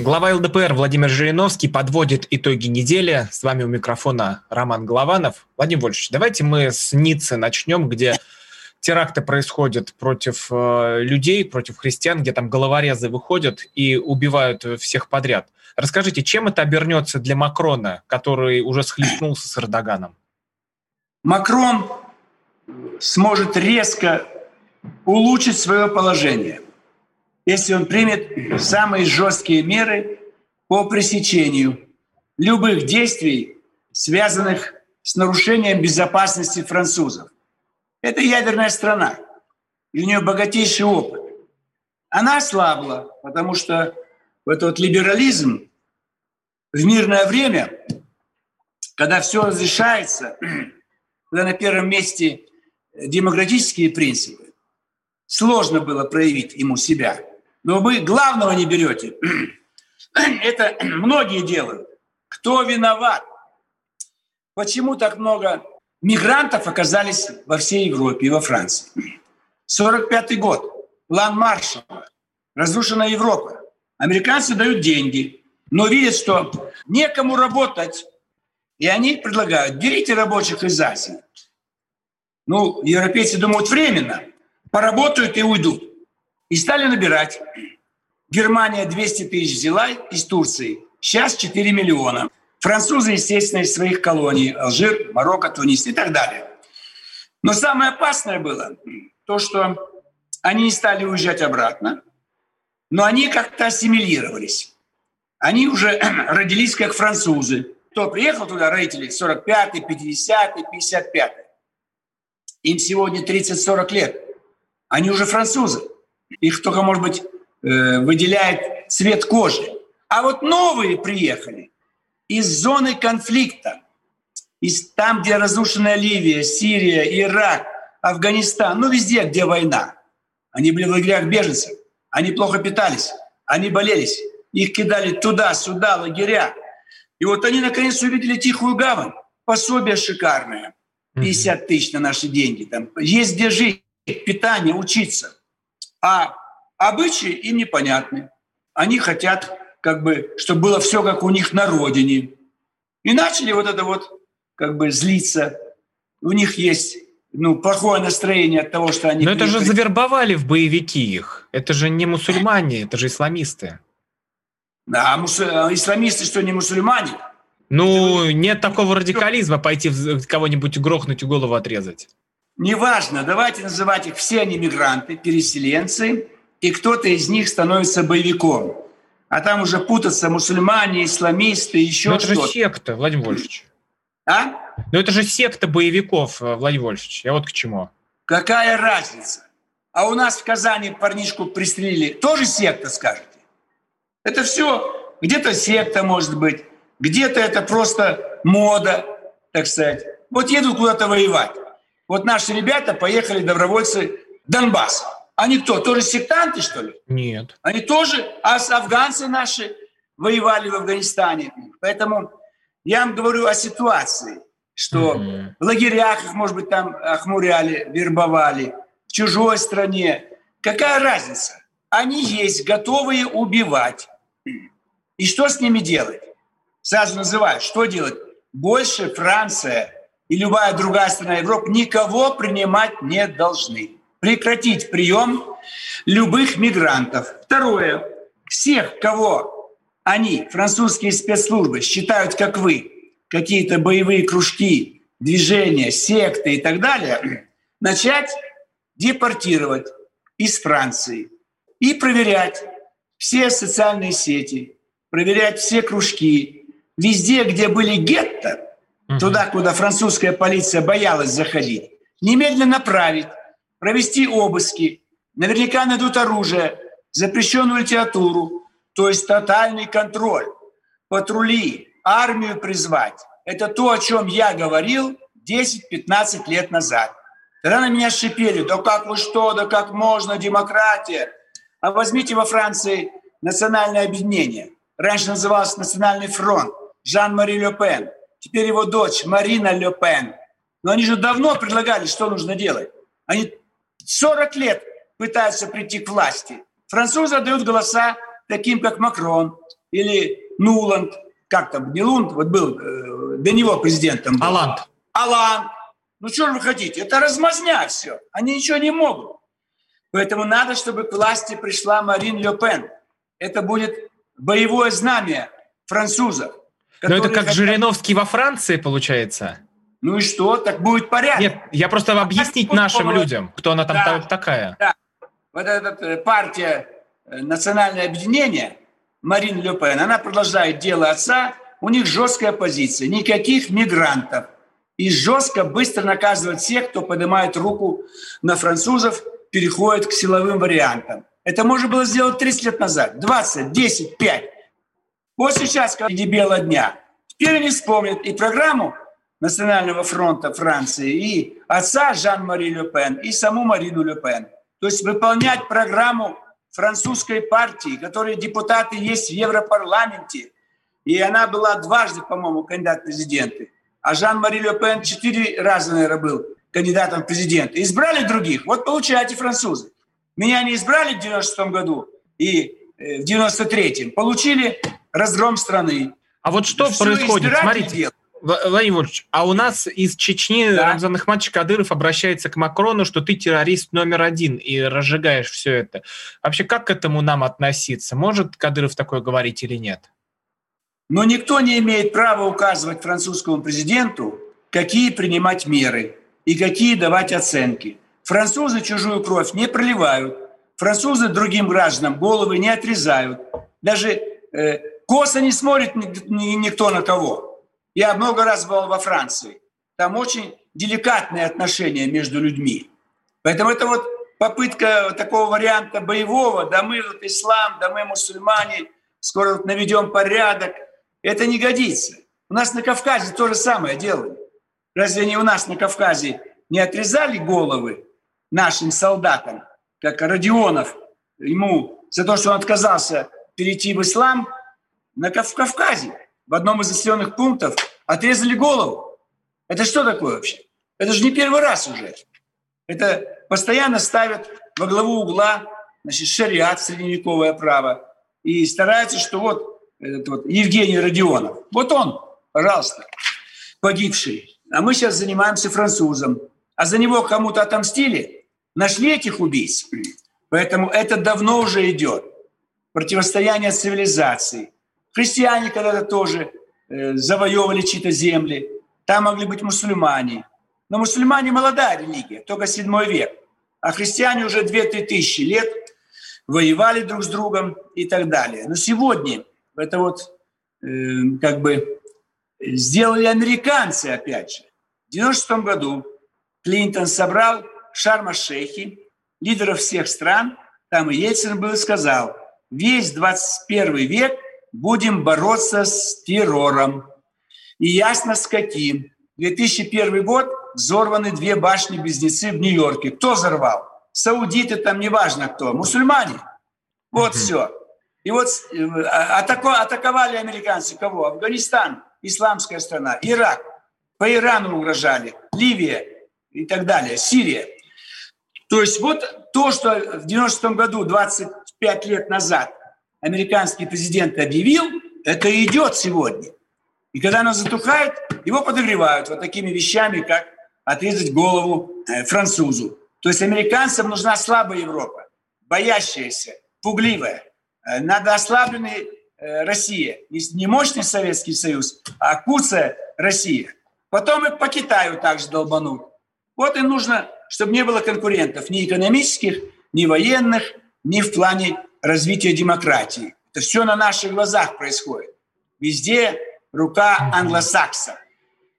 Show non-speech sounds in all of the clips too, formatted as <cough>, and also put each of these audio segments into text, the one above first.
Глава ЛДПР Владимир Жириновский подводит итоги недели. С вами у микрофона Роман Голованов. Владимир Вольфович, давайте мы с Ниццы начнем, где теракты происходят против э, людей, против христиан, где там головорезы выходят и убивают всех подряд. Расскажите, чем это обернется для Макрона, который уже схлестнулся с Эрдоганом? Макрон сможет резко улучшить свое положение – если он примет самые жесткие меры по пресечению любых действий, связанных с нарушением безопасности французов. Это ядерная страна, и у нее богатейший опыт. Она ослабла, потому что в этот либерализм в мирное время, когда все разрешается, <clears throat> когда на первом месте демократические принципы, сложно было проявить ему себя – но вы главного не берете. <clears throat> Это <clears throat> многие делают. Кто виноват? Почему так много мигрантов оказались во всей Европе и во Франции? 45 год. План Маршалла. Разрушена Европа. Американцы дают деньги, но видят, что некому работать. И они предлагают, берите рабочих из Азии. Ну, европейцы думают временно. Поработают и уйдут. И стали набирать. Германия 200 тысяч взяла из Турции. Сейчас 4 миллиона. Французы, естественно, из своих колоний. Алжир, Марокко, Тунис и так далее. Но самое опасное было то, что они не стали уезжать обратно, но они как-то ассимилировались. Они уже <clears throat> родились как французы. Кто приехал туда, родители, 45-й, 50-й, 55-й. Им сегодня 30-40 лет. Они уже французы. Их только, может быть, э, выделяет цвет кожи. А вот новые приехали из зоны конфликта, из там, где разрушена Ливия, Сирия, Ирак, Афганистан, ну везде, где война. Они были в лагерях беженцев, они плохо питались, они болелись, их кидали туда-сюда, лагеря. И вот они наконец увидели тихую гавань, пособие шикарное, 50 тысяч на наши деньги. Там. Есть где жить, питание, учиться – а обычаи им непонятны. Они хотят, как бы, чтобы было все как у них на родине. И начали вот это вот, как бы, злиться. У них есть ну, плохое настроение от того, что они... Но это же завербовали в боевики их. Это же не мусульмане, это же исламисты. Да, а мусу... А исламисты что, не мусульмане? Ну, нет такого радикализма пойти кого-нибудь грохнуть и голову отрезать неважно, давайте называть их все они мигранты, переселенцы, и кто-то из них становится боевиком. А там уже путаться мусульмане, исламисты, еще что-то. это же секта, Владимир Вольфович. А? Ну это же секта боевиков, э, Владимир Вольфович. Я вот к чему. Какая разница? А у нас в Казани парнишку пристрелили. Тоже секта, скажете? Это все где-то секта, может быть, где-то это просто мода, так сказать. Вот едут куда-то воевать. Вот наши ребята поехали, добровольцы, Донбасс. Они кто, тоже сектанты, что ли? Нет. Они тоже, а афганцы наши воевали в Афганистане. Поэтому я вам говорю о ситуации, что mm-hmm. в лагерях их, может быть, там охмуряли, вербовали, в чужой стране. Какая разница? Они есть, готовые убивать. И что с ними делать? Сразу называют, что делать? Больше Франция и любая другая страна Европы никого принимать не должны. Прекратить прием любых мигрантов. Второе. Всех, кого они, французские спецслужбы, считают, как вы, какие-то боевые кружки, движения, секты и так далее, <clears throat> начать депортировать из Франции и проверять все социальные сети, проверять все кружки. Везде, где были гетто, туда, куда французская полиция боялась заходить, немедленно направить, провести обыски, наверняка найдут оружие, запрещенную литературу, то есть тотальный контроль, патрули, армию призвать. Это то, о чем я говорил 10-15 лет назад. Тогда на меня шипели, да как вы что, да как можно, демократия. А возьмите во Франции национальное объединение. Раньше называлось Национальный фронт. Жан-Мари Ле Пен. Теперь его дочь Марина Ле Пен. Но они же давно предлагали, что нужно делать. Они 40 лет пытаются прийти к власти. Французы отдают голоса таким, как Макрон или Нуланд, как там, не Лунд, вот был э, до него президентом. Был. Аланд. Аланд. Ну что же вы хотите? Это размазня все. Они ничего не могут. Поэтому надо, чтобы к власти пришла Марин Ле Пен. Это будет боевое знамя французов. Но это как. Жириновский во Франции, получается? Ну и что? Так будет порядок. Нет, я просто объяснить нашим людям, кто она там да, такая. Да. Вот эта э, партия э, «Национальное объединение», Марин Ле Пен, она продолжает дело отца, у них жесткая позиция, никаких мигрантов. И жестко, быстро наказывать всех, кто поднимает руку на французов, переходит к силовым вариантам. Это можно было сделать 30 лет назад, 20, 10, 5. Вот сейчас, когда дебела дня. Теперь они вспомнят и программу Национального фронта Франции, и отца Жан-Мари Ле Пен, и саму Марину Ле Пен. То есть выполнять программу французской партии, которые депутаты есть в Европарламенте. И она была дважды, по-моему, кандидат президенты. А Жан-Мари Ле Пен четыре раза, наверное, был кандидатом в президенты. Избрали других. Вот получаете французы. Меня не избрали в 96 году и э, в 93-м. Получили разгром страны. А вот что Все происходит? Смотрите, делают. Владимир Вольфович, а у нас из Чечни да. Рамзан Ахматович Кадыров обращается к Макрону, что ты террорист номер один и разжигаешь все это. Вообще, как к этому нам относиться? Может Кадыров такое говорить или нет? Но никто не имеет права указывать французскому президенту, какие принимать меры и какие давать оценки. Французы чужую кровь не проливают, французы другим гражданам головы не отрезают. Даже э, косо не смотрит никто на кого. Я много раз был во Франции. Там очень деликатные отношения между людьми. Поэтому это вот попытка такого варианта боевого, да мы вот ислам, да мы мусульмане, скоро вот наведем порядок. Это не годится. У нас на Кавказе то же самое делали. Разве они у нас на Кавказе не отрезали головы нашим солдатам, как Родионов, ему за то, что он отказался перейти в ислам на Кавказе? в одном из населенных пунктов отрезали голову. Это что такое вообще? Это же не первый раз уже. Это постоянно ставят во главу угла значит, шариат, средневековое право, и стараются, что вот этот вот Евгений Родионов, вот он, пожалуйста, погибший. А мы сейчас занимаемся французом. А за него кому-то отомстили, нашли этих убийц. Поэтому это давно уже идет. Противостояние цивилизаций – Христиане когда-то тоже э, завоевывали чьи-то земли. Там могли быть мусульмане. Но мусульмане молодая религия, только 7 век. А христиане уже 2-3 тысячи лет воевали друг с другом и так далее. Но сегодня это вот э, как бы сделали американцы опять же. В 96 году Клинтон собрал Шарма-Шейхи, лидеров всех стран, там и Ельцин был и сказал, весь 21 век – будем бороться с террором. И ясно с каким. 2001 год взорваны две башни-близнецы в Нью-Йорке. Кто взорвал? Саудиты там, неважно кто. Мусульмане. Вот mm-hmm. все. И вот э, атако, атаковали американцы кого? Афганистан, исламская страна, Ирак. По Ирану угрожали, Ливия и так далее, Сирия. То есть вот то, что в 90-м году, 25 лет назад, американский президент объявил, это идет сегодня. И когда оно затухает, его подогревают вот такими вещами, как отрезать голову э, французу. То есть американцам нужна слабая Европа, боящаяся, пугливая. Э, надо ослабленная э, Россия. Не мощный Советский Союз, а куцая Россия. Потом и по Китаю также долбанут. Вот и нужно, чтобы не было конкурентов ни экономических, ни военных, ни в плане развития демократии. Это все на наших глазах происходит. Везде рука англосакса.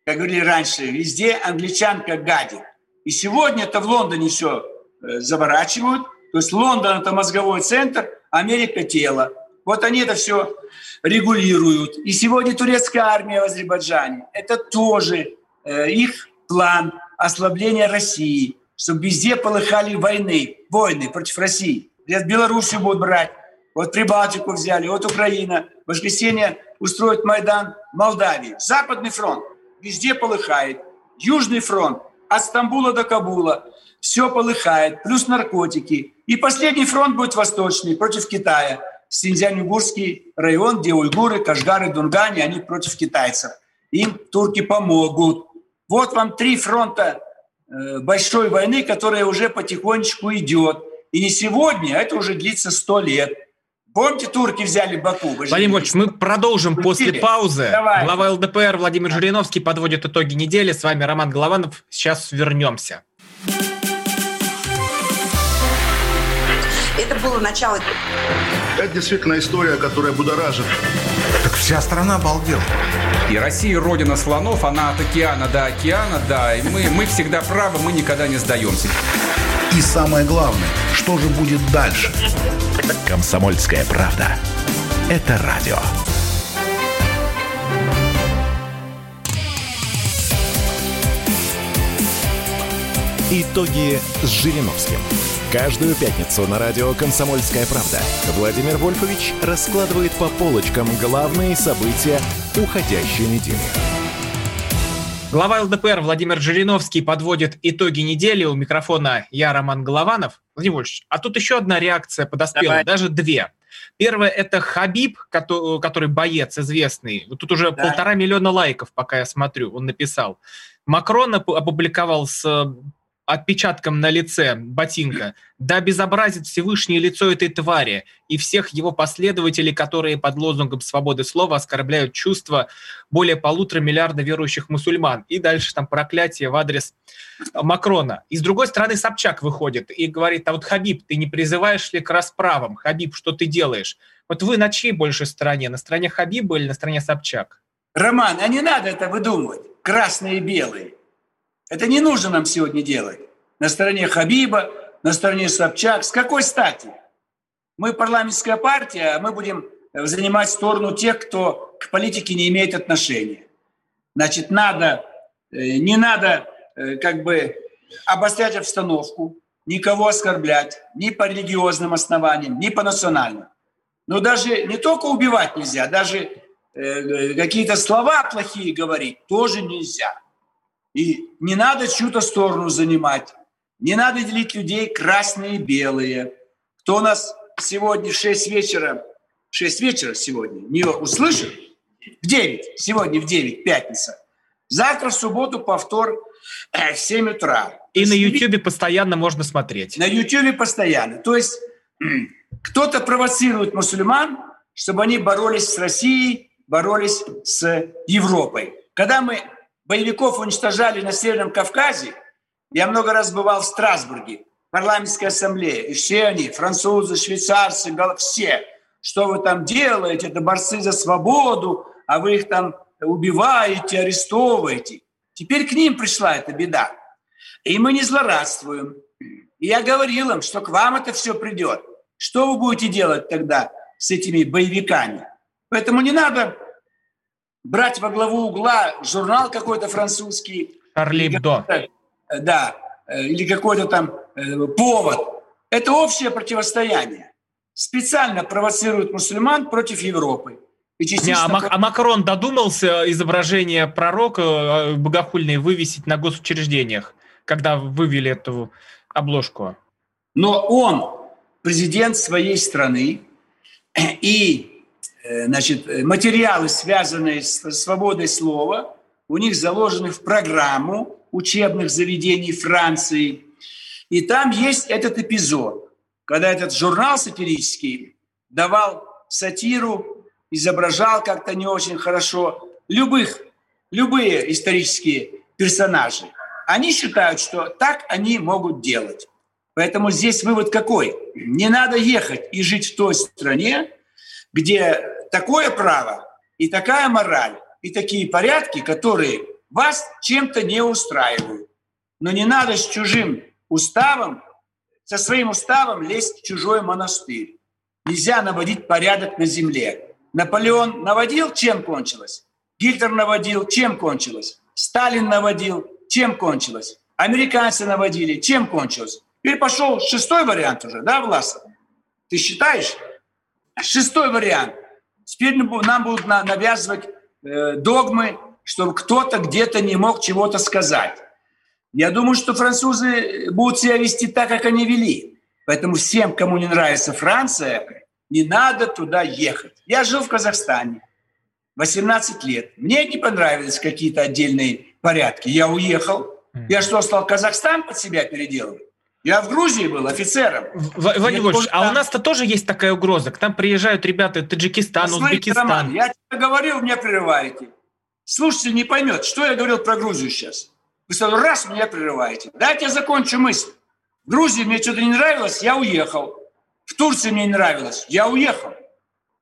Как говорили раньше, везде англичанка гадит. И сегодня это в Лондоне все э, заворачивают. То есть Лондон – это мозговой центр, Америка – тело. Вот они это все регулируют. И сегодня турецкая армия в Азербайджане – это тоже э, их план ослабления России, чтобы везде полыхали войны, войны против России. Сейчас Белоруссию будут брать, вот Прибалтику взяли, вот Украина. В воскресенье устроит Майдан в Молдавии. Западный фронт везде полыхает. Южный фронт от Стамбула до Кабула. Все полыхает, плюс наркотики. И последний фронт будет восточный, против Китая. Синьцзянь-Уйгурский район, где уйгуры, кашгары, дунгани, они против китайцев. Им турки помогут. Вот вам три фронта э, большой войны, которая уже потихонечку идет. И не сегодня, а это уже длится сто лет. Помните, турки взяли Баку? Владимир Владимирович, мы продолжим Пустили. после паузы. Давай. Глава ЛДПР Владимир Жириновский подводит итоги недели. С вами Роман Голованов. Сейчас вернемся. Это было начало. Это действительно история, которая будоражит. Так вся страна обалдела. И Россия родина слонов, она от океана до океана, да. И мы, мы всегда правы, мы никогда не сдаемся. И самое главное, что же будет дальше? Комсомольская правда. Это радио. Итоги с Жириновским. Каждую пятницу на радио «Комсомольская правда» Владимир Вольфович раскладывает по полочкам главные события уходящей недели. Глава ЛДПР Владимир Жириновский подводит итоги недели. У микрофона я, Роман Голованов. Владимир Вольфович, а тут еще одна реакция подоспела, Давай. даже две. Первое – это Хабиб, который боец известный. Вот тут уже да. полтора миллиона лайков, пока я смотрю, он написал. Макрон опубликовал с отпечатком на лице ботинка, да безобразит Всевышнее лицо этой твари и всех его последователей, которые под лозунгом свободы слова оскорбляют чувства более полутора миллиарда верующих мусульман. И дальше там проклятие в адрес Макрона. И с другой стороны Собчак выходит и говорит, а вот Хабиб, ты не призываешь ли к расправам? Хабиб, что ты делаешь? Вот вы на чьей больше стороне? На стороне Хабиба или на стороне Собчак? Роман, а не надо это выдумывать. Красные и белые. Это не нужно нам сегодня делать. На стороне Хабиба, на стороне Собчак. С какой стати? Мы парламентская партия, а мы будем занимать сторону тех, кто к политике не имеет отношения. Значит, надо, э, не надо э, как бы обострять обстановку, никого оскорблять ни по религиозным основаниям, ни по национальным. Но даже не только убивать нельзя, даже э, какие-то слова плохие говорить тоже нельзя. И не надо чью-то сторону занимать. Не надо делить людей красные и белые. Кто у нас сегодня в 6 вечера, 6 вечера сегодня, не услышит? В 9, сегодня в 9, пятница. Завтра в субботу повтор э, в 7 утра. И на Ютьюбе постоянно можно смотреть. На Ютьюбе постоянно. То есть кто-то провоцирует мусульман, чтобы они боролись с Россией, боролись с Европой. Когда мы боевиков уничтожали на Северном Кавказе, я много раз бывал в Страсбурге, парламентской ассамблее, и все они, французы, швейцарцы, все, что вы там делаете, это борцы за свободу, а вы их там убиваете, арестовываете. Теперь к ним пришла эта беда. И мы не злорадствуем. И я говорил им, что к вам это все придет. Что вы будете делать тогда с этими боевиками? Поэтому не надо брать во главу угла журнал какой-то французский. Шарли Бдо. Да, э, или какой-то там э, повод. Это общее противостояние. Специально провоцируют мусульман против Европы. И Не, а, Мак- а Макрон додумался изображение пророка э, богохульное вывесить на госучреждениях, когда вывели эту обложку? Но он президент своей страны, и Э, значит, э, материалы, связанные с свободой слова, у них заложены в программу учебных заведений Франции. И там есть этот эпизод, когда этот журнал сатирический давал сатиру, изображал как-то не очень хорошо любых, любые исторические персонажи. Они считают, что так они могут делать. Поэтому здесь вывод какой? Не надо ехать и жить в той стране, где такое право и такая мораль, и такие порядки, которые вас чем-то не устраивают. Но не надо с чужим уставом, со своим уставом лезть в чужой монастырь. нельзя наводить порядок на земле. Наполеон наводил, чем кончилось? Гитлер наводил, чем кончилось? Сталин наводил, чем кончилось? Американцы наводили, чем кончилось? Теперь пошел шестой вариант уже, да, Власов? Ты считаешь? Шестой вариант. Теперь нам будут навязывать э, догмы, чтобы кто-то где-то не мог чего-то сказать. Я думаю, что французы будут себя вести так, как они вели. Поэтому всем, кому не нравится Франция, не надо туда ехать. Я жил в Казахстане 18 лет. Мне не понравились какие-то отдельные порядки. Я уехал. Я что, стал Казахстан под себя переделывать? Я в Грузии был офицером. Владимир Вольфович, а у нас-то тоже есть такая угроза. К нам приезжают ребята Таджикистан, Посмотрите, Узбекистан. Роман, я тебе говорил, меня прерываете. Слушайте, не поймет, что я говорил про Грузию сейчас. Вы сразу раз меня прерываете. Дайте я закончу мысль. В Грузии мне что-то не нравилось, я уехал. В Турции мне не нравилось, я уехал.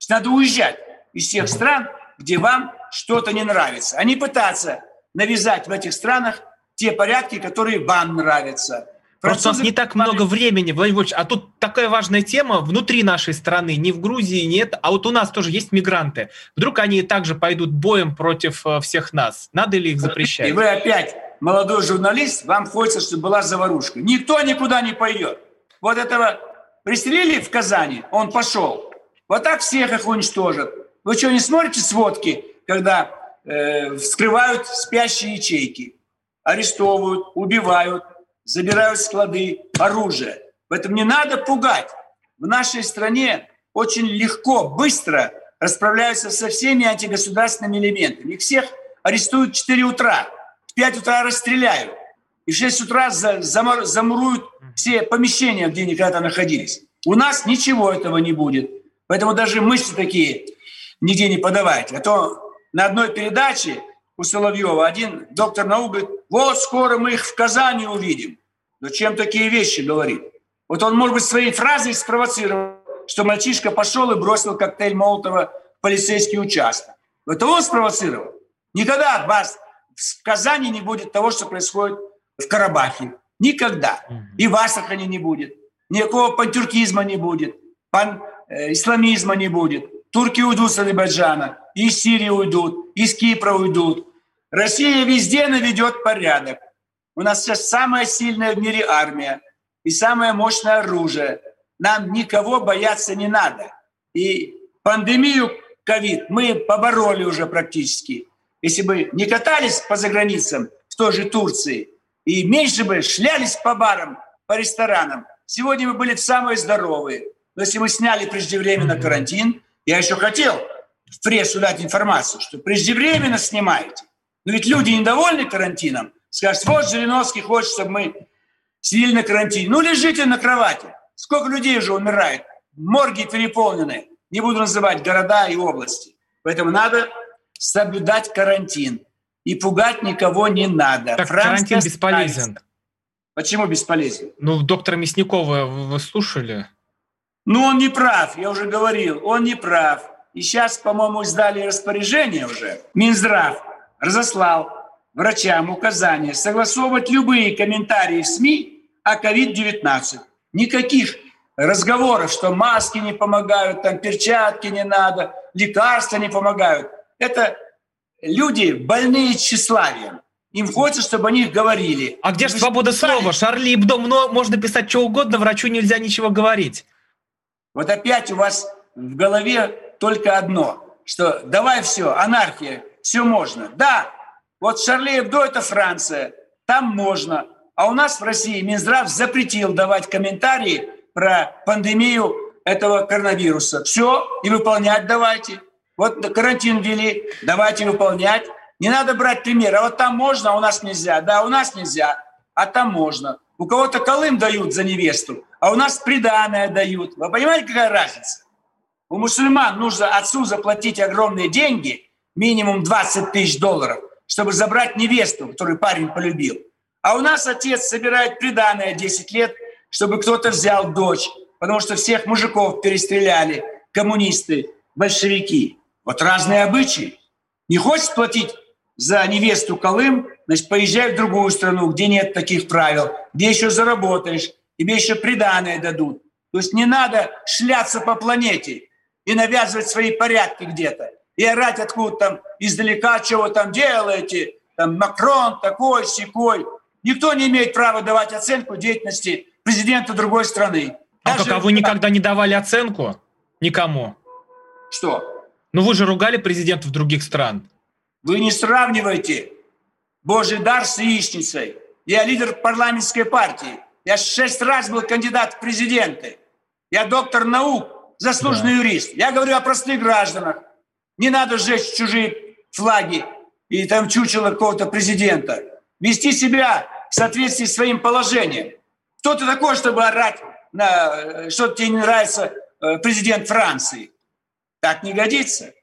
Надо уезжать из тех стран, где вам что-то не нравится, а не пытаться навязать в этих странах те порядки, которые вам нравятся. Просто у нас не так много времени, Владимир Владимирович, а тут такая важная тема внутри нашей страны, не в Грузии, нет, а вот у нас тоже есть мигранты. Вдруг они также пойдут боем против э, всех нас? Надо ли их запрещать? И вы опять, молодой журналист, вам хочется, чтобы была заварушка. Никто никуда не пойдет. Вот этого пристрелили в Казани, он пошел. Вот так всех их уничтожат. Вы что, не смотрите сводки, когда э, вскрывают спящие ячейки, арестовывают, убивают, забирают склады оружия. Поэтому не надо пугать. В нашей стране очень легко, быстро расправляются со всеми антигосударственными элементами. Их всех арестуют в 4 утра, в 5 утра расстреляют. И в 6 утра замуруют все помещения, где они когда-то находились. У нас ничего этого не будет. Поэтому даже мысли такие нигде не подавайте. А то на одной передаче у Соловьева один доктор наук говорит, вот скоро мы их в Казани увидим. Зачем такие вещи говорит? Вот он, может быть, своей фразой спровоцировал, что мальчишка пошел и бросил коктейль Молотова в полицейский участок. Это он спровоцировал. Никогда от вас в Казани не будет того, что происходит в Карабахе. Никогда. И в Астрахани не будет. Никакого пантюркизма не будет. Пан, э, исламизма не будет. Турки уйдут с Азербайджана. Из Сирии уйдут. Из Кипра уйдут. Россия везде наведет порядок. У нас сейчас самая сильная в мире армия и самое мощное оружие. Нам никого бояться не надо. И пандемию ковид мы побороли уже практически. Если бы не катались по заграницам в той же Турции и меньше бы шлялись по барам, по ресторанам, сегодня мы были самые здоровые. Но если мы сняли преждевременно карантин, я еще хотел в прессу дать информацию, что преждевременно снимаете. Но ведь люди недовольны карантином – Скажет, вот Жириновский хочет, чтобы мы сидели на карантине. Ну, лежите на кровати. Сколько людей уже умирает? Морги переполнены. Не буду называть города и области. Поэтому надо соблюдать карантин. И пугать никого не надо. Так Франция карантин бесполезен. Почему бесполезен? Ну, доктора Мясникова вы слушали? Ну, он не прав, я уже говорил, он не прав. И сейчас, по-моему, издали распоряжение уже. Минздрав разослал врачам указание согласовывать любые комментарии в СМИ о COVID-19. Никаких разговоров, что маски не помогают, там перчатки не надо, лекарства не помогают. Это люди больные тщеславием. Им хочется, чтобы о них говорили. А где же свобода слова? Шарли Ибдо можно писать что угодно, врачу нельзя ничего говорить. Вот опять у вас в голове только одно, что давай все, анархия, все можно. Да, вот Шарли Эбдо – это Франция, там можно. А у нас в России Минздрав запретил давать комментарии про пандемию этого коронавируса. Все, и выполнять давайте. Вот карантин ввели, давайте выполнять. Не надо брать пример. А вот там можно, а у нас нельзя. Да, у нас нельзя, а там можно. У кого-то Колым дают за невесту, а у нас приданное дают. Вы понимаете, какая разница? У мусульман нужно отцу заплатить огромные деньги, минимум 20 тысяч долларов, чтобы забрать невесту, которую парень полюбил. А у нас отец собирает приданное 10 лет, чтобы кто-то взял дочь, потому что всех мужиков перестреляли коммунисты, большевики. Вот разные обычаи. Не хочешь платить за невесту Колым, значит, поезжай в другую страну, где нет таких правил, где еще заработаешь, тебе еще приданное дадут. То есть не надо шляться по планете и навязывать свои порядки где-то. И орать откуда там издалека, чего там делаете, там Макрон такой, секой. Никто не имеет права давать оценку деятельности президента другой страны. А как, а вы никогда не давали оценку? Никому? Что? Ну вы же ругали президентов других стран. Вы не сравнивайте Божий дар с яичницей. Я лидер парламентской партии. Я шесть раз был кандидат в президенты. Я доктор наук, заслуженный да. юрист. Я говорю о простых гражданах. Не надо сжечь чужие флаги и там чучело какого-то президента. Вести себя в соответствии с своим положением. Кто ты такой, чтобы орать, на, что тебе не нравится э, президент Франции? Так не годится.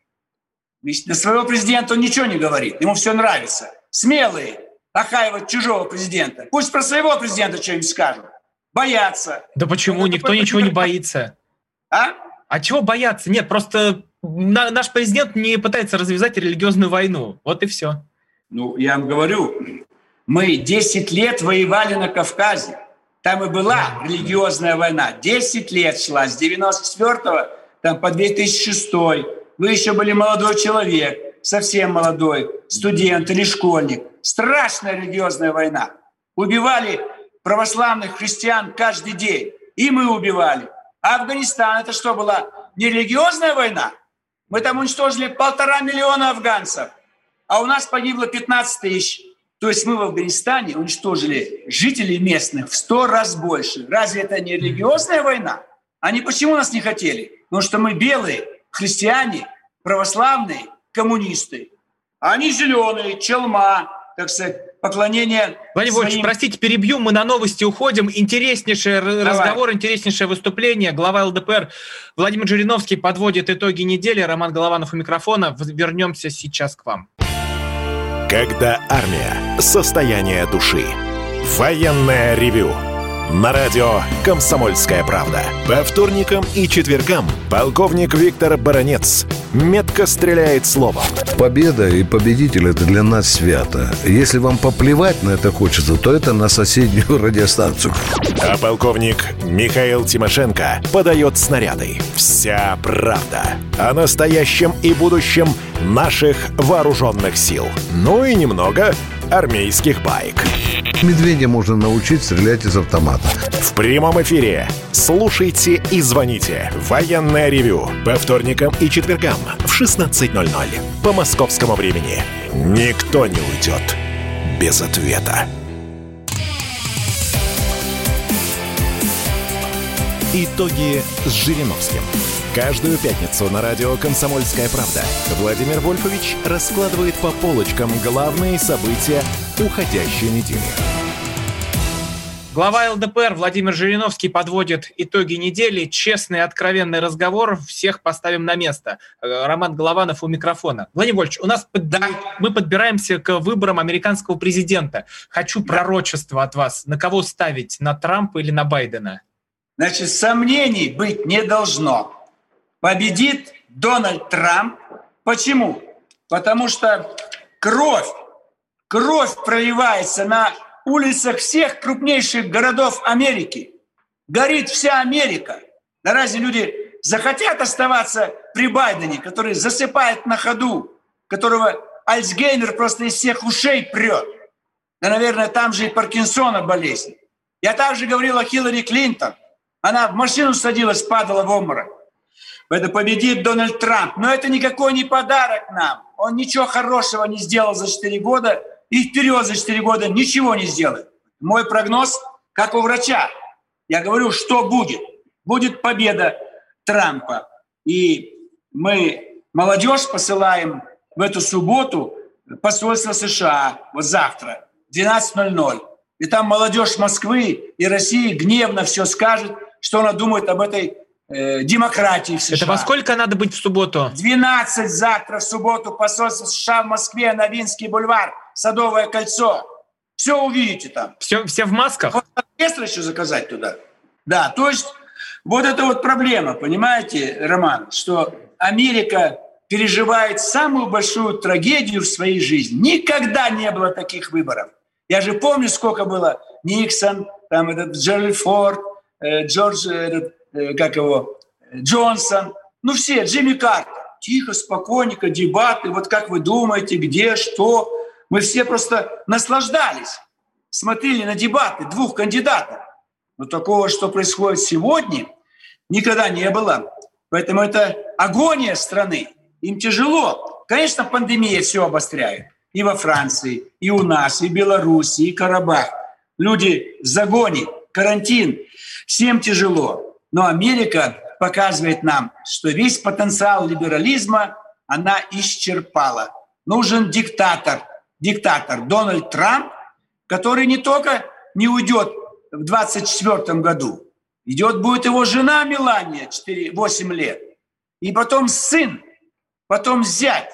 Ведь на своего президента он ничего не говорит, ему все нравится. Смелые охаивать чужого президента. Пусть про своего президента что-нибудь скажут. Боятся. Да почему? Это Никто ничего не боится. А? А чего бояться? Нет, просто наш президент не пытается развязать религиозную войну. Вот и все. Ну, я вам говорю, мы 10 лет воевали на Кавказе. Там и была религиозная война. 10 лет шла, с 94 там, по 2006. Вы еще были молодой человек, совсем молодой, студент или школьник. Страшная религиозная война. Убивали православных христиан каждый день. И мы убивали. А Афганистан это что была? Не религиозная война? Мы там уничтожили полтора миллиона афганцев, а у нас погибло 15 тысяч. То есть мы в Афганистане уничтожили жителей местных в сто раз больше. Разве это не религиозная война? Они почему нас не хотели? Потому что мы белые, христиане, православные, коммунисты. А они зеленые, челма, так сказать, поклонение Владимир своим... Вольфович, простите, перебью, мы на новости уходим. Интереснейший Давай. разговор, интереснейшее выступление. Глава ЛДПР Владимир Жириновский подводит итоги недели. Роман Голованов у микрофона. Вернемся сейчас к вам. Когда армия. Состояние души. Военное ревю на радио «Комсомольская правда». По вторникам и четвергам полковник Виктор Баранец метко стреляет словом. Победа и победитель – это для нас свято. Если вам поплевать на это хочется, то это на соседнюю <laughs> радиостанцию. А полковник Михаил Тимошенко подает снаряды. Вся правда о настоящем и будущем наших вооруженных сил. Ну и немного армейских байк. Медведя можно научить стрелять из автомата. В прямом эфире. Слушайте и звоните. Военное ревю. По вторникам и четвергам в 16.00. По московскому времени. Никто не уйдет без ответа. Итоги с Жириновским. Каждую пятницу на радио «Комсомольская правда» Владимир Вольфович раскладывает по полочкам главные события уходящей недели. Глава ЛДПР Владимир Жириновский подводит итоги недели. Честный, откровенный разговор. Всех поставим на место. Э, Роман Голованов у микрофона. Владимир Вольфович, у нас под... мы подбираемся к выборам американского президента. Хочу пророчество от вас. На кого ставить? На Трампа или на Байдена? Значит, сомнений быть не должно победит Дональд Трамп. Почему? Потому что кровь, кровь проливается на улицах всех крупнейших городов Америки. Горит вся Америка. Да разве люди захотят оставаться при Байдене, который засыпает на ходу, которого Альцгеймер просто из всех ушей прет? Да, наверное, там же и Паркинсона болезнь. Я также говорил о Хиллари Клинтон. Она в машину садилась, падала в обморок. Это победит Дональд Трамп. Но это никакой не подарок нам. Он ничего хорошего не сделал за 4 года и вперед за 4 года ничего не сделает. Мой прогноз, как у врача. Я говорю, что будет. Будет победа Трампа. И мы молодежь посылаем в эту субботу посольство США, вот завтра, 12.00. И там молодежь Москвы и России гневно все скажет, что она думает об этой э, демократии в США. Это во сколько надо быть в субботу? 12 завтра в субботу посольство США в Москве, Новинский бульвар, Садовое кольцо. Все увидите там. Все, все в масках? Вот оркестр еще заказать туда. Да, то есть вот это вот проблема, понимаете, Роман, что Америка переживает самую большую трагедию в своей жизни. Никогда не было таких выборов. Я же помню, сколько было Никсон, там этот Джеральд Форд, э, Джордж, этот, э, как его, Джонсон, ну все, Джимми Картер. Тихо, спокойненько, дебаты, вот как вы думаете, где, что. Мы все просто наслаждались, смотрели на дебаты двух кандидатов. Но такого, что происходит сегодня, никогда не было. Поэтому это агония страны. Им тяжело. Конечно, пандемия все обостряет. И во Франции, и у нас, и в Беларуси, и Карабах. Люди в загоне, карантин. Всем тяжело. Но Америка показывает нам, что весь потенциал либерализма она исчерпала. Нужен диктатор, диктатор Дональд Трамп, который не только не уйдет в 24 году, идет будет его жена Мелания 4, 8 лет, и потом сын, потом зять.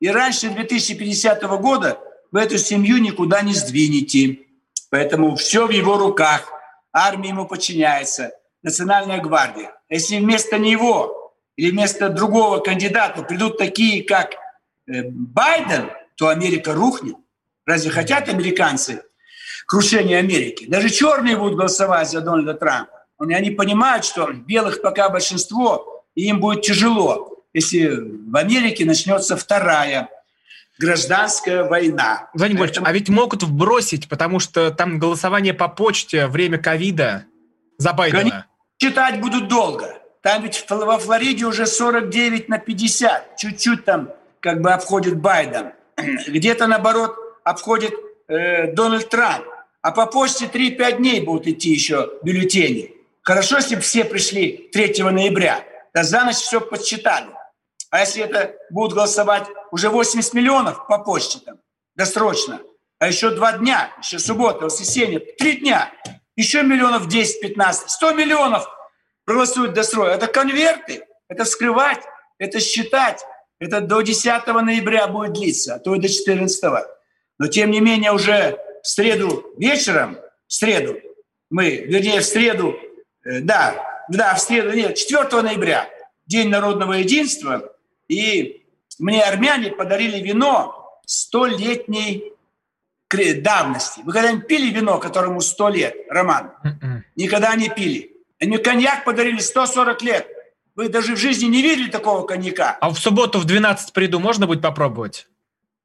И раньше 2050 года вы эту семью никуда не сдвинете. Поэтому все в его руках. Армия ему подчиняется, Национальная гвардия. Если вместо него или вместо другого кандидата придут такие, как э, Байден, то Америка рухнет. Разве хотят американцы крушения Америки? Даже черные будут голосовать за Дональда Трампа. Они понимают, что белых пока большинство, и им будет тяжело, если в Америке начнется вторая гражданская война. Владимир Поэтому... а ведь могут вбросить, потому что там голосование по почте, время ковида за Байдена. Они читать будут долго. Там ведь во Флориде уже 49 на 50. Чуть-чуть там как бы обходит Байден. <clears throat> Где-то, наоборот, обходит э, Дональд Трамп. А по почте 3-5 дней будут идти еще бюллетени. Хорошо, если бы все пришли 3 ноября. Да за ночь все подсчитали. А если это будут голосовать уже 80 миллионов по почте там, досрочно, а еще два дня, еще суббота, воскресенье, три дня, еще миллионов 10-15, 100 миллионов проголосуют досрочно. Это конверты, это вскрывать, это считать. Это до 10 ноября будет длиться, а то и до 14. Но тем не менее уже в среду вечером, в среду, мы, вернее, в среду, э, да, да, в среду, нет, 4 ноября, День народного единства, и мне армяне подарили вино столетней давности. Вы когда-нибудь пили вино, которому сто лет, Роман? М-м. Никогда не пили. Они коньяк подарили 140 лет. Вы даже в жизни не видели такого коньяка. А в субботу в 12 приду, можно будет попробовать?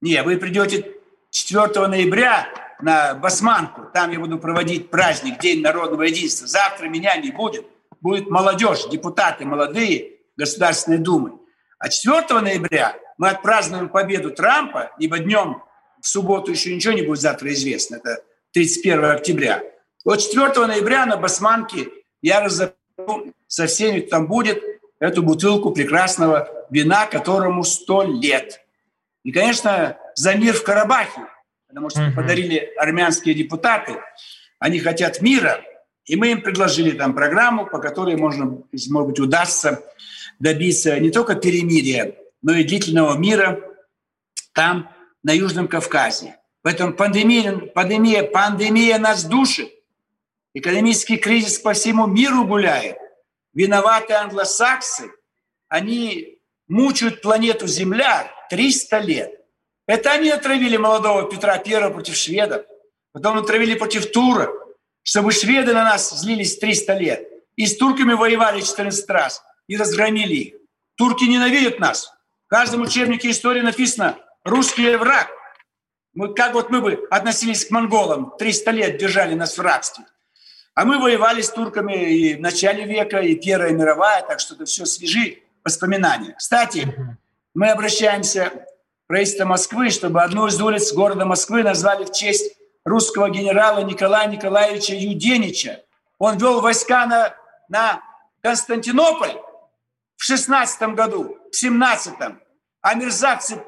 Не, вы придете 4 ноября на Басманку. Там я буду проводить праздник, День народного единства. Завтра меня не будет. Будет молодежь, депутаты молодые Государственной Думы. А 4 ноября мы отпразднуем победу Трампа, ибо днем в субботу еще ничего не будет завтра известно, это 31 октября. Вот 4 ноября на Басманке я разобью со всеми, кто там будет, эту бутылку прекрасного вина, которому 100 лет. И, конечно, за мир в Карабахе, потому что uh-huh. подарили армянские депутаты, они хотят мира, и мы им предложили там программу, по которой можно, может быть, удастся добиться не только перемирия, но и длительного мира там, на Южном Кавказе. Поэтому пандемия, пандемия, пандемия нас душит. Экономический кризис по всему миру гуляет. Виноваты англосаксы. Они мучают планету Земля 300 лет. Это они отравили молодого Петра I против шведов. Потом отравили против турок, чтобы шведы на нас злились 300 лет. И с турками воевали 14 раз и разгромили их. Турки ненавидят нас. В каждом учебнике истории написано «русский враг». Мы, как вот мы бы относились к монголам, 300 лет держали нас в рабстве. А мы воевали с турками и в начале века, и Первая мировая, так что это все свежи воспоминания. Кстати, мы обращаемся в правительство Москвы, чтобы одну из улиц города Москвы назвали в честь русского генерала Николая Николаевича Юденича. Он вел войска на, на Константинополь в 16 году, в 17 а мерзавцы,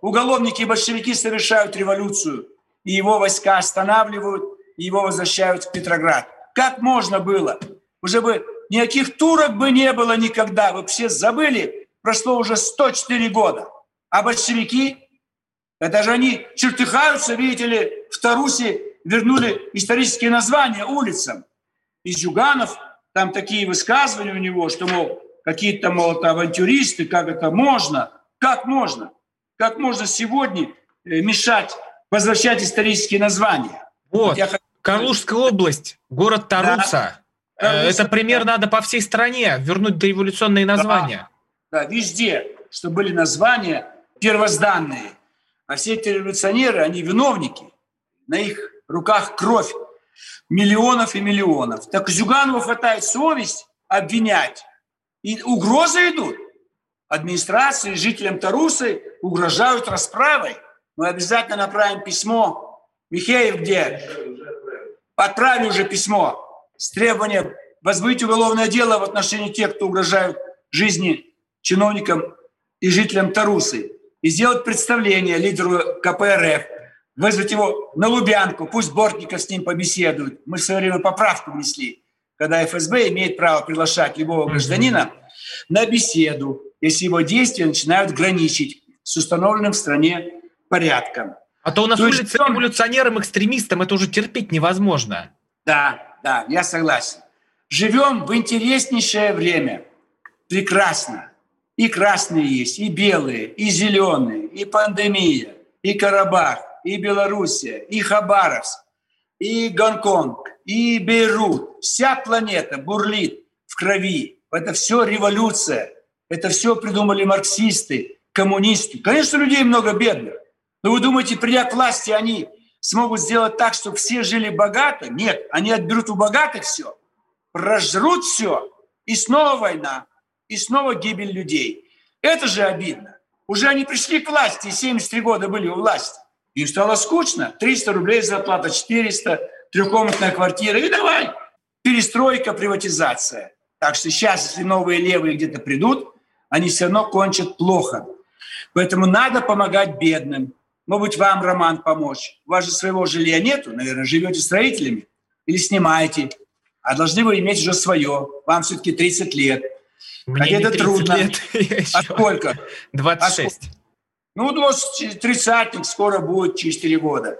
уголовники и большевики совершают революцию, и его войска останавливают, и его возвращают в Петроград. Как можно было? Уже бы никаких турок бы не было никогда. Вы все забыли, прошло уже 104 года. А большевики, это же они чертыхаются, видите ли, в Тарусе вернули исторические названия улицам. Из Юганов, там такие высказывания у него, что, мол, какие-то, мол, авантюристы, как это можно, как можно, как можно сегодня э, мешать возвращать исторические названия. Вот, вот я Калужская область, город Таруса. Э, это пример надо по всей стране, вернуть дореволюционные названия. Да, да, везде, что были названия первозданные. А все эти революционеры, они виновники. На их руках кровь миллионов и миллионов. Так Зюганову хватает совесть обвинять. И угрозы идут. Администрации, жителям Тарусы угрожают расправой. Мы обязательно направим письмо. Михеев где? Отправили уже письмо с требованием возбудить уголовное дело в отношении тех, кто угрожают жизни чиновникам и жителям Тарусы. И сделать представление лидеру КПРФ, вызвать его на Лубянку, пусть Бортников с ним побеседует. Мы в свое время поправку внесли, когда ФСБ имеет право приглашать любого гражданина на беседу, если его действия начинают граничить с установленным в стране порядком. А то у нас то улица есть, революционерам, экстремистам это уже терпеть невозможно. Да, да, я согласен. Живем в интереснейшее время. Прекрасно. И красные есть, и белые, и зеленые, и пандемия, и Карабах, и Белоруссия, и Хабаровск, и Гонконг, и Бейрут. Вся планета бурлит в крови. Это все революция. Это все придумали марксисты, коммунисты. Конечно, людей много бедных. Но вы думаете, придя к власти, они смогут сделать так, чтобы все жили богато? Нет, они отберут у богатых все, прожрут все, и снова война, и снова гибель людей. Это же обидно. Уже они пришли к власти, 73 года были у власти. Им стало скучно. 300 рублей зарплата, 400, трехкомнатная квартира. И давай, перестройка, приватизация. Так что сейчас, если новые левые где-то придут, они все равно кончат плохо. Поэтому надо помогать бедным. Может быть, вам, Роман, помочь. У вас же своего жилья нету, наверное, живете строителями или снимаете. А должны вы иметь уже свое. Вам все-таки 30 лет. Мне Хотя это трудно. Лет <laughs> а сколько? 26. А ну, ну тридцатник скоро будет через 4 года.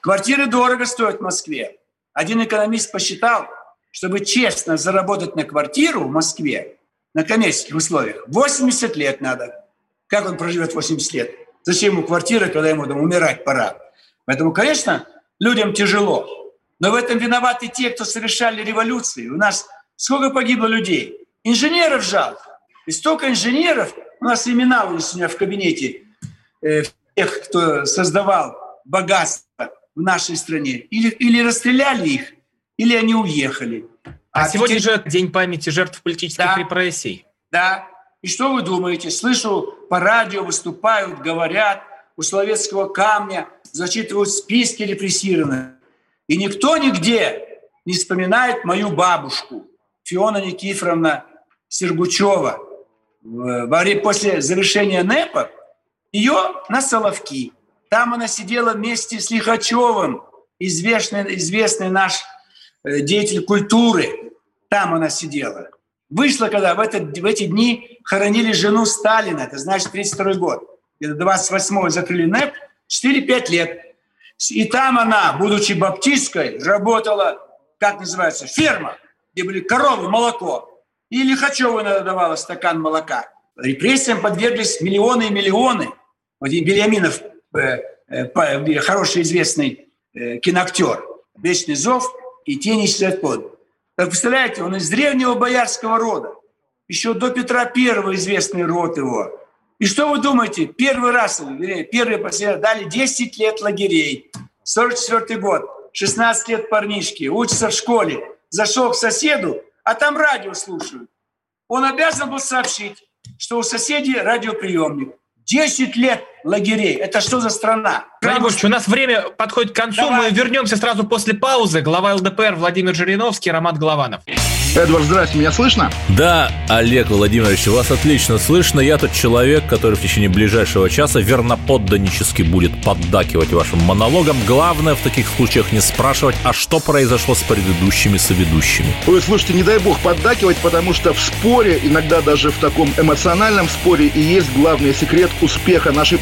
Квартиры дорого стоят в Москве. Один экономист посчитал, чтобы честно заработать на квартиру в Москве на коммерческих условиях, 80 лет надо. Как он проживет 80 лет? Зачем ему квартира, когда ему там умирать пора? Поэтому, конечно, людям тяжело. Но в этом виноваты те, кто совершали революции. У нас сколько погибло людей? Инженеров жалко. И столько инженеров, у нас имена у меня в кабинете, э, тех, кто создавал богатство в нашей стране. Или, или расстреляли их, или они уехали. А, а сегодня теперь... же день памяти жертв политических да, репрессий. Да. И что вы думаете? Слышу, по радио выступают, говорят, у Словецкого камня зачитывают списки репрессированных. И никто нигде не вспоминает мою бабушку, Фиона Никифоровна Сергучева. После завершения НЭПа ее на Соловки. Там она сидела вместе с Лихачевым, известный, известный наш э, деятель культуры. Там она сидела. Вышла, когда в, этот, в эти дни хоронили жену Сталина, это значит 32 год. Это 28 закрыли НЭП, 4-5 лет. И там она, будучи баптисткой, работала, как называется, ферма, где были коровы, молоко. И Лихачеву иногда давала стакан молока. Репрессиям подверглись миллионы и миллионы. Вот Бельяминов, э, э, хороший известный э, киноактер, «Вечный зов» и «Тени исчезают под». Так представляете, он из древнего боярского рода. Еще до Петра Первого известный род его. И что вы думаете? Первый раз, первый последний, дали 10 лет лагерей. 44 год, 16 лет парнишки, учится в школе. Зашел к соседу, а там радио слушают. Он обязан был сообщить, что у соседей радиоприемник. 10 лет лагерей. Это что за страна? Владимир у нас время подходит к концу. Давай. Мы вернемся сразу после паузы. Глава ЛДПР Владимир Жириновский, Роман Голованов. Эдвард, здрасте, меня слышно? Да, Олег Владимирович, вас отлично слышно. Я тот человек, который в течение ближайшего часа верноподданнически будет поддакивать вашим монологам. Главное в таких случаях не спрашивать, а что произошло с предыдущими соведущими. Ой, слушайте, не дай бог поддакивать, потому что в споре, иногда даже в таком эмоциональном споре, и есть главный секрет успеха нашей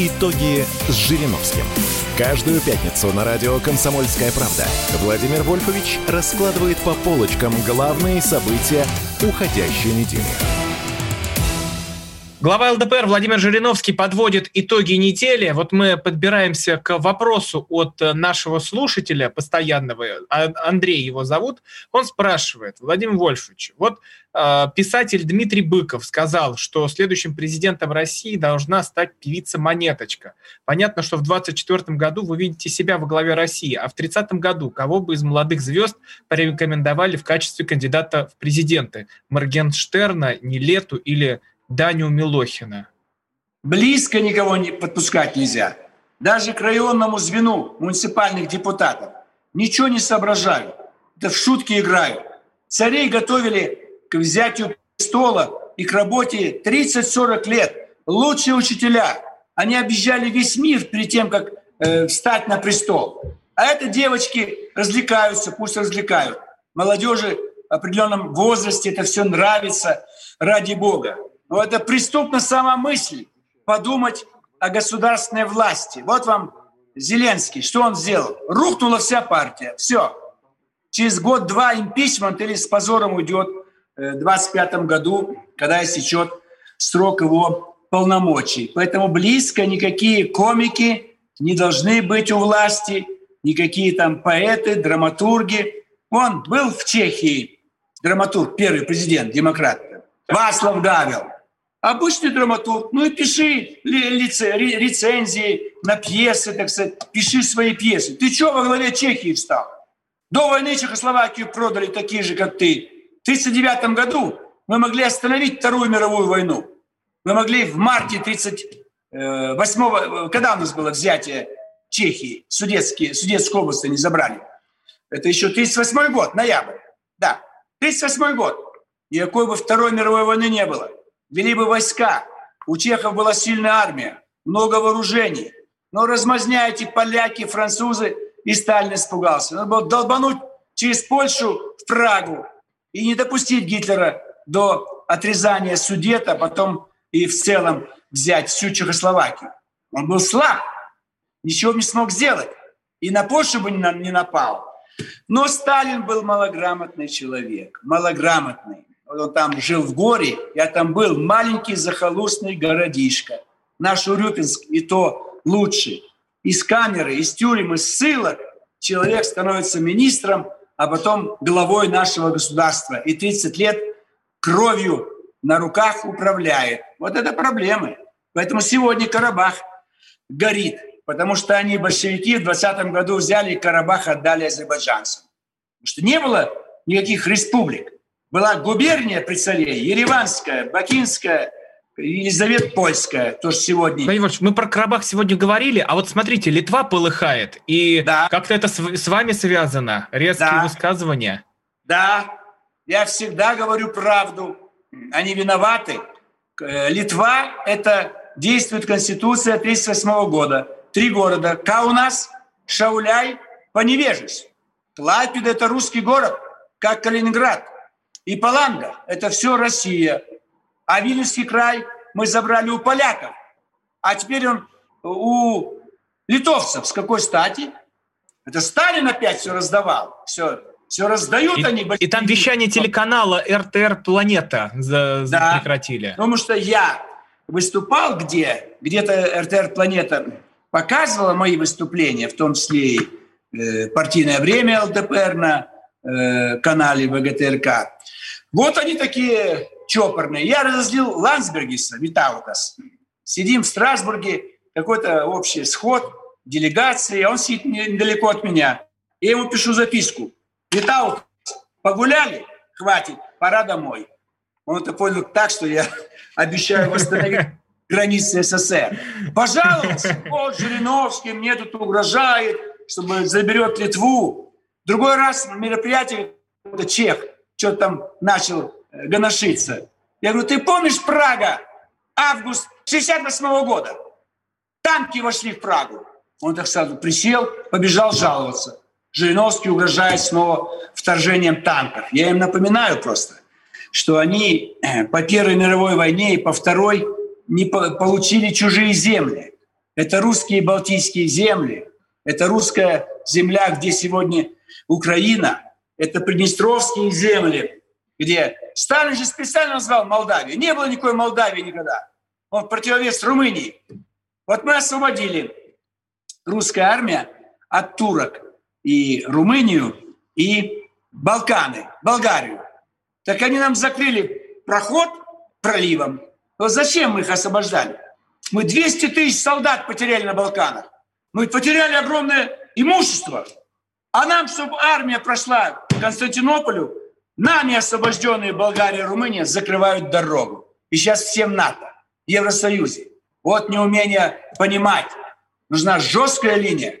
Итоги с Жириновским. Каждую пятницу на радио «Комсомольская правда» Владимир Вольфович раскладывает по полочкам главные события уходящей недели. Глава ЛДПР Владимир Жириновский подводит итоги недели. Вот мы подбираемся к вопросу от нашего слушателя постоянного, а, Андрей его зовут. Он спрашивает, Владимир Вольфович, вот э, писатель Дмитрий Быков сказал, что следующим президентом России должна стать певица Монеточка. Понятно, что в 2024 году вы видите себя во главе России, а в 30 году кого бы из молодых звезд порекомендовали в качестве кандидата в президенты? Моргенштерна, Нилету или Даню Милохина. Близко никого не подпускать нельзя. Даже к районному звену муниципальных депутатов. Ничего не соображают. Это в шутки играют. Царей готовили к взятию престола и к работе 30-40 лет. Лучшие учителя. Они объезжали весь мир перед тем, как э, встать на престол. А это девочки развлекаются, пусть развлекают. Молодежи в определенном возрасте это все нравится ради Бога. Но это преступна сама мысль подумать о государственной власти. Вот вам Зеленский, что он сделал? Рухнула вся партия, все. Через год-два импичмент или с позором уйдет э, в 25 году, когда истечет срок его полномочий. Поэтому близко никакие комики не должны быть у власти, никакие там поэты, драматурги. Он был в Чехии, драматург, первый президент, демократ, Васлав Гавел – Обычный драматург, ну и пиши рецензии на пьесы, так сказать, пиши свои пьесы. Ты что во главе Чехии встал? До войны Чехословакию продали такие же, как ты. В 1939 году мы могли остановить Вторую мировую войну. Мы могли в марте 1938 когда у нас было взятие Чехии, Судетские, Судетскую область они забрали. Это еще 1938 год, ноябрь. Да, 1938 год. Никакой бы Второй мировой войны не было вели бы войска. У чехов была сильная армия, много вооружений. Но размазня эти поляки, французы, и Сталин испугался. Надо было долбануть через Польшу в Прагу и не допустить Гитлера до отрезания Судета, потом и в целом взять всю Чехословакию. Он был слаб, ничего не смог сделать. И на Польшу бы не напал. Но Сталин был малограмотный человек, малограмотный он там жил в горе, я там был, маленький захолустный городишко. Наш Урюпинск и то лучше. Из камеры, из тюрем, из ссылок человек становится министром, а потом главой нашего государства. И 30 лет кровью на руках управляет. Вот это проблемы. Поэтому сегодня Карабах горит, потому что они, большевики, в 20 году взяли Карабах, отдали азербайджанцам. Потому что не было никаких республик была губерния при царе, Ереванская, Бакинская, Елизавета Польская, тоже сегодня. Владимир мы про Карабах сегодня говорили, а вот смотрите, Литва полыхает, и да. как-то это с, с вами связано, резкие да. высказывания. Да, я всегда говорю правду, они виноваты. Э, Литва – это действует Конституция 1938 года. Три города – Каунас, Шауляй, Поневежец. Клайпеда – это русский город, как Калининград – и Паланга – это все Россия. А Вильнюсский край мы забрали у поляков. А теперь он у литовцев. С какой стати? Это Сталин опять все раздавал. Все, все раздают и, они. И там вещание телеканала РТР «Планета» за, да, прекратили. Потому что я выступал где, где-то РТР «Планета» показывала мои выступления, в том числе и э, «Партийное время» ЛДПР на э, канале ВГТРК. Вот они такие чопорные. Я разозлил Ландсбергиса, Витаутас. Сидим в Страсбурге, какой-то общий сход, делегации, а он сидит недалеко от меня. Я ему пишу записку. Витаутас, погуляли? Хватит, пора домой. Он это понял так, что я <laughs> обещаю восстановить границы СССР. Пожаловался. Вот Жириновский мне тут угрожает, чтобы заберет Литву. Другой раз мероприятие, это чех – что-то там начал э, гоношиться. Я говорю, ты помнишь Прага? Август 68 -го года. Танки вошли в Прагу. Он так сразу присел, побежал жаловаться. Жириновский угрожает снова вторжением танков. Я им напоминаю просто, что они э, по Первой мировой войне и по Второй не получили чужие земли. Это русские балтийские земли, это русская земля, где сегодня Украина, это приднестровские земли, где Сталин же специально назвал Молдавию. Не было никакой Молдавии никогда. Он противовес Румынии. Вот мы освободили русская армия от турок и Румынию, и Балканы, Болгарию. Так они нам закрыли проход проливом. Вот зачем мы их освобождали? Мы 200 тысяч солдат потеряли на Балканах. Мы потеряли огромное имущество. А нам, чтобы армия прошла Константинополю, нами освобожденные Болгария и Румыния закрывают дорогу. И сейчас всем НАТО, Евросоюзе. Вот неумение понимать. Нужна жесткая линия,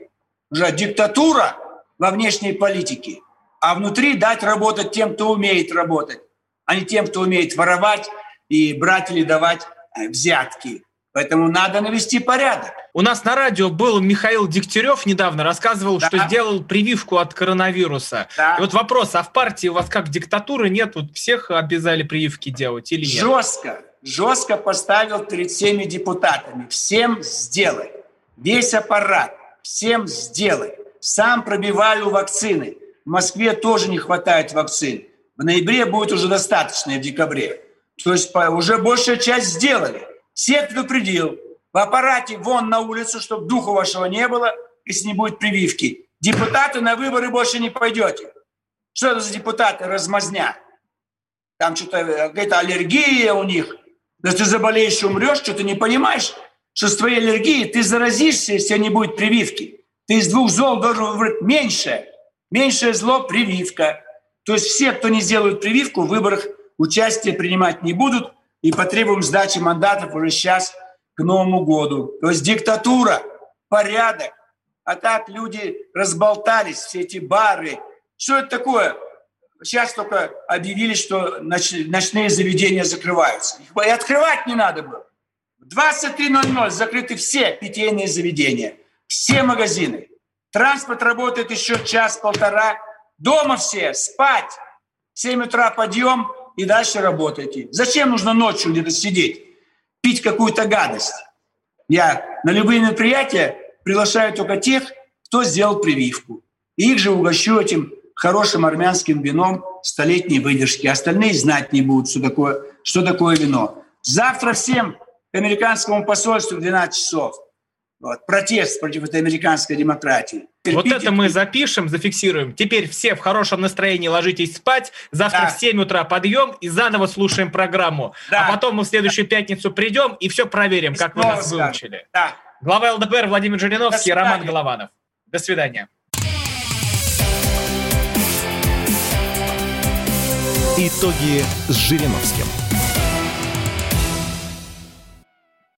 нужна диктатура во внешней политике, а внутри дать работать тем, кто умеет работать, а не тем, кто умеет воровать и брать или давать э, взятки. Поэтому надо навести порядок. У нас на радио был Михаил Дегтярев недавно, рассказывал, да. что сделал прививку от коронавируса. Да. И вот вопрос, а в партии у вас как диктатуры нет? Вот всех обязали прививки делать или нет? Жестко, жестко поставил перед всеми депутатами. Всем сделай. Весь аппарат. Всем сделай. Сам пробиваю вакцины. В Москве тоже не хватает вакцин. В ноябре будет уже достаточно, в декабре. То есть уже большая часть сделали. Всех предупредил. В аппарате вон на улицу, чтобы духу вашего не было, если не будет прививки. Депутаты на выборы больше не пойдете. Что это за депутаты? Размазня. Там что-то, какая-то аллергия у них. Если ты заболеешь умрешь, что ты не понимаешь, что с твоей аллергией ты заразишься, если не будет прививки. Ты из двух зол должен выбрать меньшее. Меньшее зло – прививка. То есть все, кто не сделают прививку, в выборах участие принимать не будут, и потребуем сдачи мандатов уже сейчас к Новому году. То есть диктатура, порядок. А так люди разболтались, все эти бары. Что это такое? Сейчас только объявили, что ночные заведения закрываются. И открывать не надо было. В 23.00 закрыты все питейные заведения, все магазины. Транспорт работает еще час-полтора. Дома все, спать. В 7 утра подъем, и дальше работайте. Зачем нужно ночью где-то сидеть, пить какую-то гадость? Я на любые мероприятия приглашаю только тех, кто сделал прививку. И их же угощу этим хорошим армянским вином столетней выдержки. Остальные знать не будут, что такое, что такое вино. Завтра всем к американскому посольству в 12 часов – вот, протест против этой американской демократии. Терпите. Вот это мы запишем, зафиксируем. Теперь все в хорошем настроении ложитесь спать. Завтра да. в 7 утра подъем и заново слушаем программу. Да. А потом мы в следующую пятницу придем и все проверим, и как вы нас скажем. выучили. Да. Глава ЛДПР Владимир Жириновский, Роман Голованов. До свидания. Итоги с Жириновским.